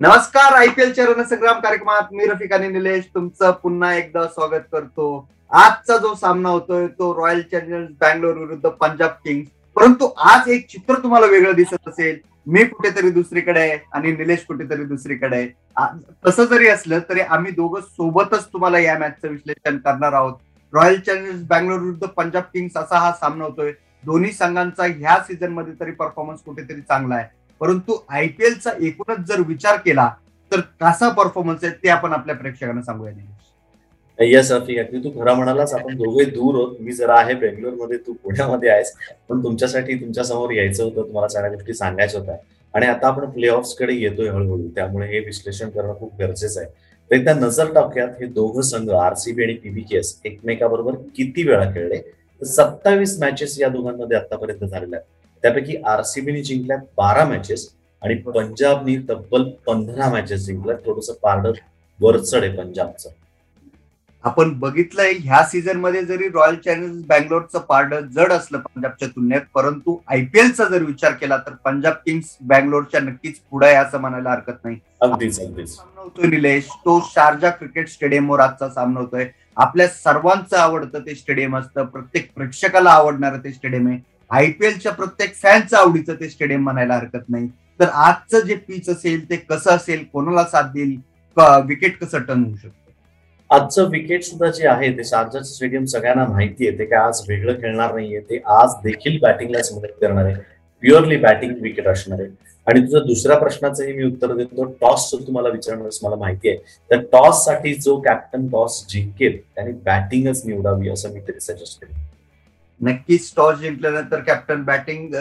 नमस्कार आयपीएल रणसंग्राम कार्यक्रमात मी रफिक आणि निलेश तुमचं पुन्हा एकदा स्वागत करतो. आजचा जो सामना होतोय तो रॉयल चॅलेंजर्स बँगलोर विरुद्ध पंजाब किंग्स परंतु आज एक चित्र तुम्हाला वेगळं दिसत असेल. मी कुठेतरी दुसरीकडे आहे आणि निलेश कुठेतरी दुसरीकडे आहे. तसं जरी असलं तरी आम्ही दोघं सोबतच तुम्हाला या मॅचचं विश्लेषण करणार आहोत. रॉयल चॅलेंजर्स बँगलोर विरुद्ध पंजाब किंग्स असा हा सामना होतोय. दोन्ही संघांचा ह्या सीझनमध्ये तरी परफॉर्मन्स कुठेतरी चांगला आहे. परंतु आयपीएलचा एकूणच जर विचार केला तर कसा परफॉर्मन्स आहे ते आपण आपल्या प्रेक्षकांना सांगूया येस रफिक अगदी तू खरा म्हणालास. आपण दोघे दूर होत मी जरा आहे बेंगलोरमध्ये तू पुण्यामध्ये आहेस. पण तुमच्यासाठी तुमच्यासमोर यायचं होतं. तुम्हाला सगळ्या गोष्टी सांगायच्या होत्या. आणि आता आपण प्ले कडे येतोय हळूहळू. त्यामुळे हे विश्लेषण करणं खूप गरजेचं आहे. तर एकदा नजर टाकूयात हे दोघं संघ आरसीबी आणि पीबीकेएस एकमेकाबरोबर किती वेळा खेळले? सत्तावीस मॅचेस या दोघांमध्ये आतापर्यंत झालेल्या आहेत. त्यापैकी आरसीबीने जिंकल्या बारा मॅचेस आणि पंजाबनी तब्बल पंधरा मॅचेस जिंकल्या. थोडस पारड वरचढ आहे पंजाबचं. आपण बघितलंय ह्या सीझनमध्ये जरी रॉयल चॅलेंजर्स बँगलोरचं पारड जड असलं पंजाबच्या तुलनेत परंतु आयपीएलचा जर विचार केला तर पंजाब किंग्स बँगलोरच्या नक्कीच पुढे आहे असं म्हणायला हरकत नाही. अगदीच अगदीच. सामना होतोय निलेश तो शारजा क्रिकेट स्टेडियमवर आजचा सामना होतोय. आपल्या सर्वांचं आवडतं ते स्टेडियम असतं प्रत्येक प्रेक्षकाला आवडणारं ते स्टेडियम आहे. आयपीएलच्या प्रत्येक फॅनचं आवडीचं ते स्टेडियम म्हणायला हरकत नाही. तर आजचं जे पिच असेल ते कसं असेल कोणाला साथ देईल विकेट कसं टर्न होऊ शकतं? आजचं विकेट सुद्धा जे आहे ते शारजाचं स्टेडियम सगळ्यांना माहिती आहे ते काय आज वेगळं खेळणार नाहीये ते आज देखील बॅटिंगलाच मदत करणार आहे. प्युअरली बॅटिंग विकेट असणार आहे. आणि तुझ्या दुसऱ्या प्रश्नाचंही मी उत्तर देतो टॉस जर तुम्हाला विचारणार मला माहिती आहे. तर टॉससाठी जो कॅप्टन टॉस जिंकेल त्याने बॅटिंगच निवडावी असं मी तरी सजेस्ट केलं नक्कीच टॉस जिंकल्यानंतर कॅप्टन बॅटिंग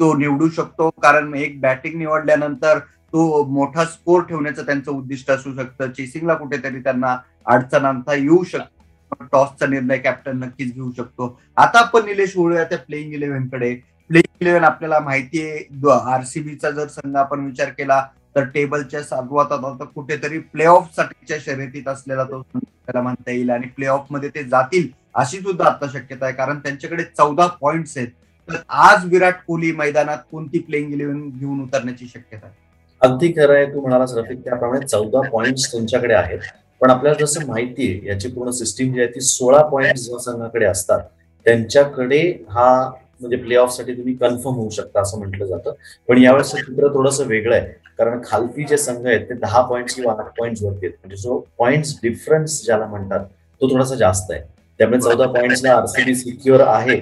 तो निवडू शकतो. कारण एक बॅटिंग निवडल्यानंतर तो मोठा स्कोर ठेवण्याचं त्यांचं उद्दिष्ट असू शकतं. चेसिंगला कुठेतरी त्यांना अडचण आणता येऊ शकतो. टॉसचा निर्णय कॅप्टन नक्कीच घेऊ शकतो. आता आपण निलेश वळूया त्या प्लेईंग इलेव्हनकडे. प्लेईंग इलेव्हन आपल्याला माहिती आहे. आरसीबीचा जर संघ आपण विचार केला तर टेबलच्या सर्वात आता कुठेतरी प्ले ऑफ साठीच्या शर्यतीत असलेला तो त्याला म्हणता येईल. आणि प्ले ऑफमध्ये ते जातील. अशी सुद्धा आता शक्यता आहे कारण त्यांच्याकडे चौदा पॉइंट्स आहेत. तर आज विराट कोहली मैदानात कोणती प्लेइंग इलेव्हन घेऊन उतरण्याची शक्यता आहे? अगदी खरं आहे तू म्हणालास रफिक त्याप्रमाणे चौदा पॉइंट्स त्यांच्याकडे आहेत. पण आपल्याला जसं माहिती आहे याची पूर्ण सिस्टीम जी आहे ती सोळा पॉईंट ज्या संघाकडे असतात. त्यांच्याकडे हा म्हणजे प्ले ऑफसाठी तुम्ही कन्फर्म होऊ शकता असं म्हटलं जातं. पण यावेळेस चित्र थोडंसं वेगळं आहे कारण खालती जे संघ आहेत ते दहा पॉईंट्स किंवा आठ पॉईंट्स वरती आहेत. म्हणजे जो पॉईंट्स डिफरन्स ज्याला म्हणतात तो थोडासा जास्त आहे. त्यामुळे चौदा पॉईंट्सला आरसीबी सिक्युअर आहे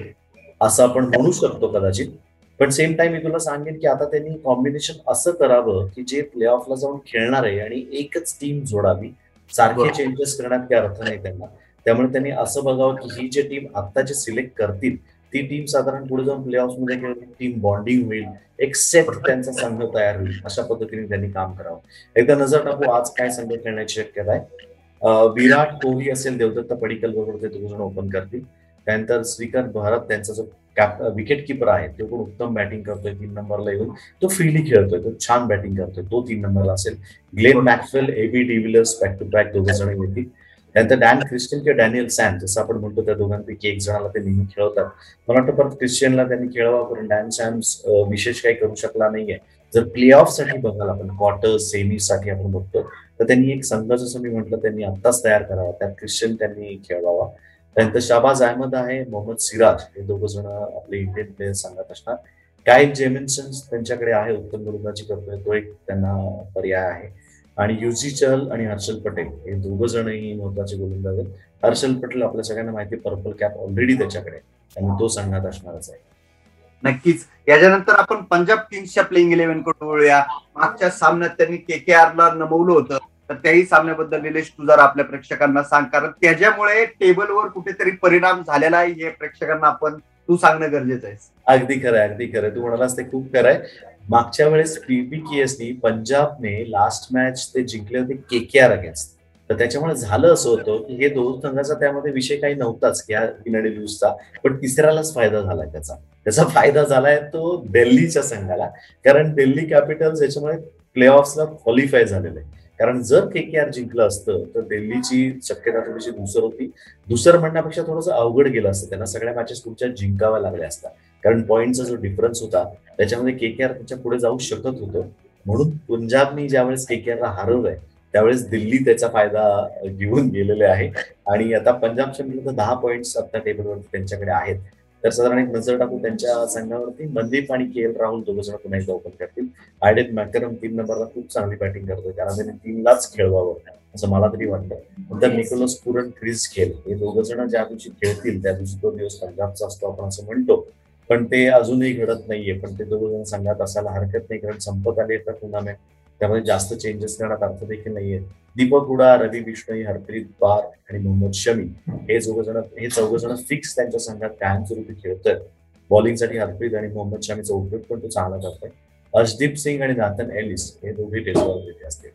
असं आपण म्हणू शकतो कदाचित. पण सेम टाइम मी तुला सांगेन की आता त्यांनी कॉम्बिनेशन असं करावं की जे प्ले ऑफला जाऊन खेळणार आहे आणि एकच टीम जोडावी. सारखे चेंजेस करण्यात काही अर्थ नाही त्यांना. त्यामुळे त्यांनी असं बघावं की ही जे टीम आता जे सिलेक्ट करतील ती टीम साधारण पुढे जाऊन प्ले ऑफमध्ये टीम बॉन्डिंग होईल एक सेट त्यांचा संघ तयार होईल. अशा पद्धतीने त्यांनी काम करावं. एकदा नजर टाकू आज काय संघ खेळण्याची शक्यता आहे. विराट कोहली असेल देवदत्त पडिकल बरोबर ते दोघ जण ओपन करतील. त्यानंतर श्रीकांत भारत त्यांचा जो कॅप विकेट किपर आहे तो पण उत्तम बॅटिंग करतोय तीन नंबरला येऊन. तो फ्रीली खेळतोय तो छान बॅटिंग करतोय तो तीन नंबरला असेल. Glenn Maxwell AB de Villiers back to back दोघे जण येतील. त्यानंतर डॅन क्रिस्टियन किंवा डॅनियल सॅम जसं आपण म्हणतो त्या दोघांपैकी एक जणाला ते नेहमी खेळवतात. मला वाटतं परत ख्रिश्चनला त्यांनी खेळवा कारण डॅन सॅम्स विशेष काही करू शकला नाहीये. जर प्ले ऑफसाठी बघाल आपण क्वार्टर सेमी साठी आपण बघतो तर त्यांनी एक संघ जसं मी म्हटलं त्यांनी आत्ताच तयार करावा त्यात ख्रिश्चन त्यांनी खेळवावा. त्यानंतर शाबाज अहमद आहे मोहम्मद सिराज हे दोघं जण आपले इंडियन प्लेयर सांगत असणार. काय जेमिन्सन त्यांच्याकडे आहे उत्तम गोलंदाजी करतोय तो एक त्यांना पर्याय आहे. आणि युजी चहल आणि हर्षल पटेल हे दोघं जणही महत्त्वाचे गोलंदाज आहेत. हर्षल पटेल आपल्या सगळ्यांना माहिती पर्पल कॅप ऑलरेडी त्याच्याकडे आणि तो संघात असणारच आहे. नक्कीच. याच्यानंतर आपण पंजाब किंग्सच्या प्लेइंग इलेव्हनकडे वळूया. मागच्या सामन्यात त्यांनी के के आरला नमवलं होतं. तर त्याही सामन्याबद्दल निलेश तू जर आपल्या प्रेक्षकांना सांग. कारण त्याच्यामुळे टेबलवर कुठेतरी परिणाम झालेला आहे हे प्रेक्षकांना आपण तू सांगणं गरजेचं आहे. अगदी खरं अगदी खरं तू म्हणालास ते खूप खरं आहे. मागच्या वेळेस पीबीकेएसनी पंजाबने लास्ट मॅच ते जिंकले होते के के आर अगेन्स्ट तर त्याच्यामुळे झालं असं होतं की हे दोन संघाचा त्यामध्ये विषय काही नव्हताच या किनाडी न्यूजचा. पण तिसऱ्यालाच फायदा झाला त्याचा. त्याचा फायदा झालाय तो दिल्लीच्या संघाला. कारण दिल्ली कॅपिटल्स याच्यामुळे प्ले ऑफला क्वालिफाय झालेलं आहे कारण जर के के आर जिंकलं असतं तर दिल्लीची शक्यता थोडीशी दुसर होती. दुसरं म्हणण्यापेक्षा थोडंसं अवघड गेलं असतं. त्यांना सगळ्या मॅचेस पुढच्या जिंकाव्या लागल्या असतात कारण पॉईंटचा जो डिफरन्स होता त्याच्यामध्ये के के आर त्यांच्या पुढे जाऊ शकत होतं. म्हणून पंजाबनी ज्यावेळेस केकेआरला हरवलंय त्यावेळेस दिल्ली त्याचा फायदा घेऊन गेलेले आहे. आणि आता पंजाबच्या विरुद्ध दहा पॉईंट्स आता टेबलवरती त्यांच्याकडे आहेत. तर साधारण एक नजर टाकून त्यांच्या संघावरती मनदीप आणि के एल राहुल दोघ जण पुन्हा एकदा ओपन करतील. आयडेन मॅकरम तीन नंबरला खूप चांगली बॅटिंग करतोय. कारण त्यांनी तीनलाच खेळवावं असं मला तरी वाटतं. नंतर निकोलस पुरण क्रिस खेल हे दोघ जण ज्या दिवशी खेळतील त्या दिवशी तो दिवस पंजाबचा असतो आपण असं म्हणतो. पण ते अजूनही घडत नाहीये. पण ते दोघ जण संघात असायला हरकत नाही. कारण संपत आले तर टुर्नामेंट त्यामध्ये जास्त चेंजेस करण्यात अर्थ देखील नाहीये. दीपक हुडा रवी विष्णई हरप्रीत बार आणि मोहम्मद शमी हे चौघ जण हे चौघ जण फिक्स त्यांच्या संघात कायमस्वरूपी खेळतोय. बॉलिंगसाठी हरप्रीत आणि मोहम्मद शमीचा उपयोग पण तो चांगला करतोय. अर्शदीप सिंग आणि नाथन एलिस हे दोघे टेस्ट असतील.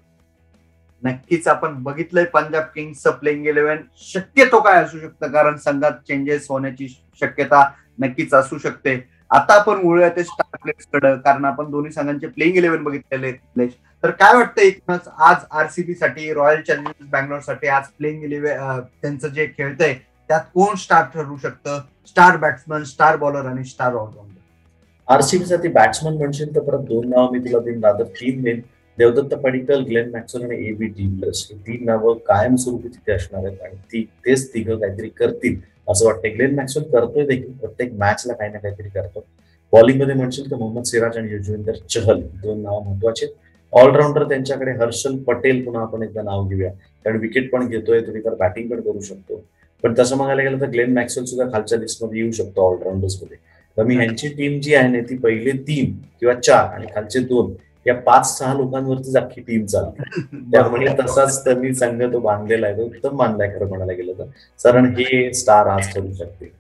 नक्कीच आपण बघितलंय पंजाब किंग्सचं प्लेइंग इलेव्हन शक्यतो काय असू शकतं? कारण संघात चेंजेस होण्याची शक्यता नक्कीच असू शकते. आता आपण वळूया ते स्टार प्लेस कडे कारण आपण दोन्ही संघांचे प्लेइंग इलेव्हन बघितलेले प्लेस तर काय वाटतं एकूणच आज आरसीबी साठी रॉयल चॅलेंजर्स बँगलोरसाठी आज प्लेइंग इलेव्हन त्यांचं जे खेळतंय त्यात कोण स्टार ठरू शकतं? स्टार बॅट्समन स्टार बॉलर आणि स्टार ऑलराऊंडर आरसीबी साठी बॅट्समन म्हणशील तर परत दोन नाव मी तुला देईन. रादर तीन देईन. देवदत्त पडिकल ग्लेन मॅक्सवेल आणि ए बी डिव्हिलर्स तीन नावं कायमस्वरूपी तिथे असणार आहेत आणि ती तेच तिघं काहीतरी करतील. असं वाटतं. ग्लेन मॅक्सवेल करतोय देखील. प्रत्येक मॅचला काही ना काहीतरी करतो. बॉलिंगमध्ये म्हणशील तर मोहम्मद सिराज आणि युजवेंदर चहल दोन नाव महत्त्वाचे ऑलराऊंडर त्यांच्याकडे हर्षल पटेल पुन्हा आपण एकदा नाव घेऊया. कारण विकेट पण घेतोय तुम्ही तर बॅटिंग पण करू शकतो. पण तसं बघायला गेलं तर ग्लेन मॅक्सवेल सुद्धा खालच्या लिस्टमध्ये येऊ शकतो ऑलराऊंडर्समध्ये तर मी ह्यांची टीम जी आहे ना ती पहिले तीन किंवा चार आणि खालचे दोन या पाच सहा लोकांवरतीच अख्खी टीम चालते त्यामुळे तसाच त्यांनी संघ तो बांधलेला आहे तो उत्तम बांधलाय खरं म्हणायला गेलं तर. कारण हे स्टार आज ठरू शकते.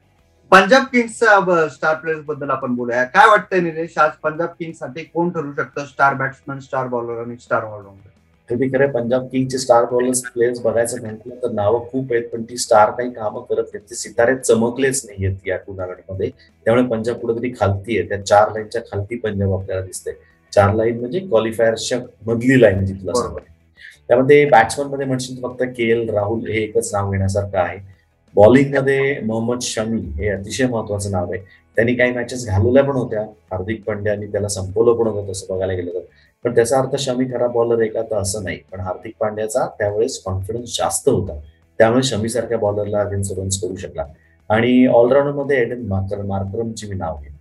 पंजाब किंग्सच्या स्टार प्लेयर्सबद्दल आपण बोलूया. काय वाटतंय निलेश आज पंजाब किंग्ससाठी कोण ठरू शकतं? स्टार बॅट्समन स्टार बॉलर आणि स्टार ऑलराऊंडर ते खरं पंजाब किंगचे स्टार बॉलर्स प्लेयर्स बघायचं म्हटलं तर नावं खूप आहेत पण ती स्टार काही कामं करत नाहीत. ते सितारे चमकलेच नाहीयेत या टुर्नामेंटमध्ये त्यामुळे पंजाब कुठेतरी खालती आहे. त्या चार लाईनच्या खालती पंजाब आपल्याला दिसते चार लाईन म्हणजे क्वालिफायरच्या मधली लाईन जिथलं त्यामध्ये बॅट्समनमध्ये म्हणशील फक्त के एल राहुल हे एकच नाव घेण्यासारखं आहे. बॉलिंगमध्ये मोहम्मद शमी हे अतिशय महत्वाचं नाव आहे. त्यांनी काही मॅचेस घालवल्या पण होत्या. हार्दिक पांड्यानी त्याला संपवलं पण होतं तसं बघायला गेलं तर. पण त्याचा अर्थ शमी खरा बॉलर आहे का? तर असं नाही. पण हार्दिक पांड्याचा त्यावेळेस कॉन्फिडन्स जास्त होता. त्यामुळे शमी सारख्या बॉलरला अगेन्स्ट रन्स करू शकला. आणि ऑलराऊंडरमध्ये एडन मार्कर मार्करमची मी नाव घेईन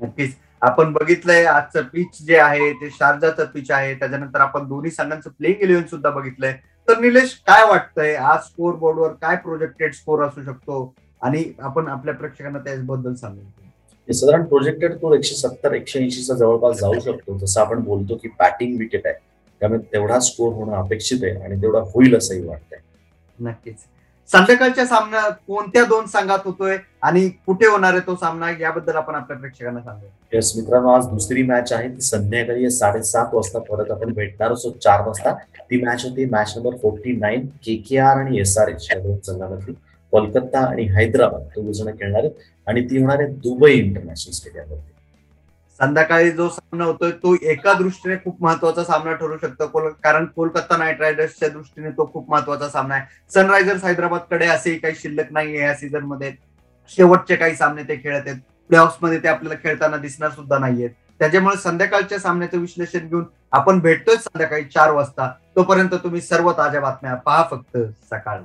नक्कीच. आपण बघितलंय आजचं पिच जे आहे ते शारजाचं पिच आहे. त्याच्यानंतर आपण दोन्ही संघांचं प्लेइंग इलेव्हन सुद्धा बघितलंय. तर निलेश काय वाटतंय? आज स्कोर बोर्डवर काय प्रोजेक्टेड स्कोर असू शकतो? आणि आपण आपल्या प्रेक्षकांना त्याबद्दल सांगू साधारण प्रोजेक्टेड स्कोर एकशे सत्तर एकशे ऐंशीचा जवळपास जाऊ शकतो. जसं आपण बोलतो की बॅटिंग विकेट आहे. त्यामुळे तेवढा स्कोर होणं अपेक्षित आहे आणि तेवढा होईल असंही वाटतंय. नक्कीच. संध्याकाळच्या सामन्यात कोणत्या दोन संघात होतोय आणि कुठे होणार आहे तो सामना याबद्दल आपण आपल्या प्रेक्षकांना सांगू यस मित्रांनो आज दुसरी मॅच आहे. ती संध्याकाळी साडेसात वाजता परत आपण भेटणार असो चार वाजता ती मॅच होती. Match number forty nine K K R आणि एस आर एच या दोन संघामधली कोलकाता आणि हैदराबाद दोघ जण खेळणार आहेत. आणि ती होणार आहे दुबई इंटरनॅशनल स्टेडियमवरती. संध्याकाळी जो सामना होतोय तो एका दृष्टीने खूप महत्त्वाचा सामना ठरू शकतो. कारण कोलकाता नाईट रायडर्सच्या दृष्टीने तो खूप महत्त्वाचा सामना आहे. सनरायझर्स हैदराबादकडे असेही काही शिल्लक नाही या सीझनमध्ये शेवटचे काही सामने ते खेळत आहेत. प्ले मध्ये ते आपल्याला खेळताना दिसणार सुद्धा नाहीयेत. त्याच्यामुळे संध्याकाळच्या सामन्याचं विश्लेषण घेऊन आपण भेटतोय संध्याकाळी चार वाजता. तोपर्यंत तुम्ही सर्व ताज्या बातम्या पहा फक्त सकाळ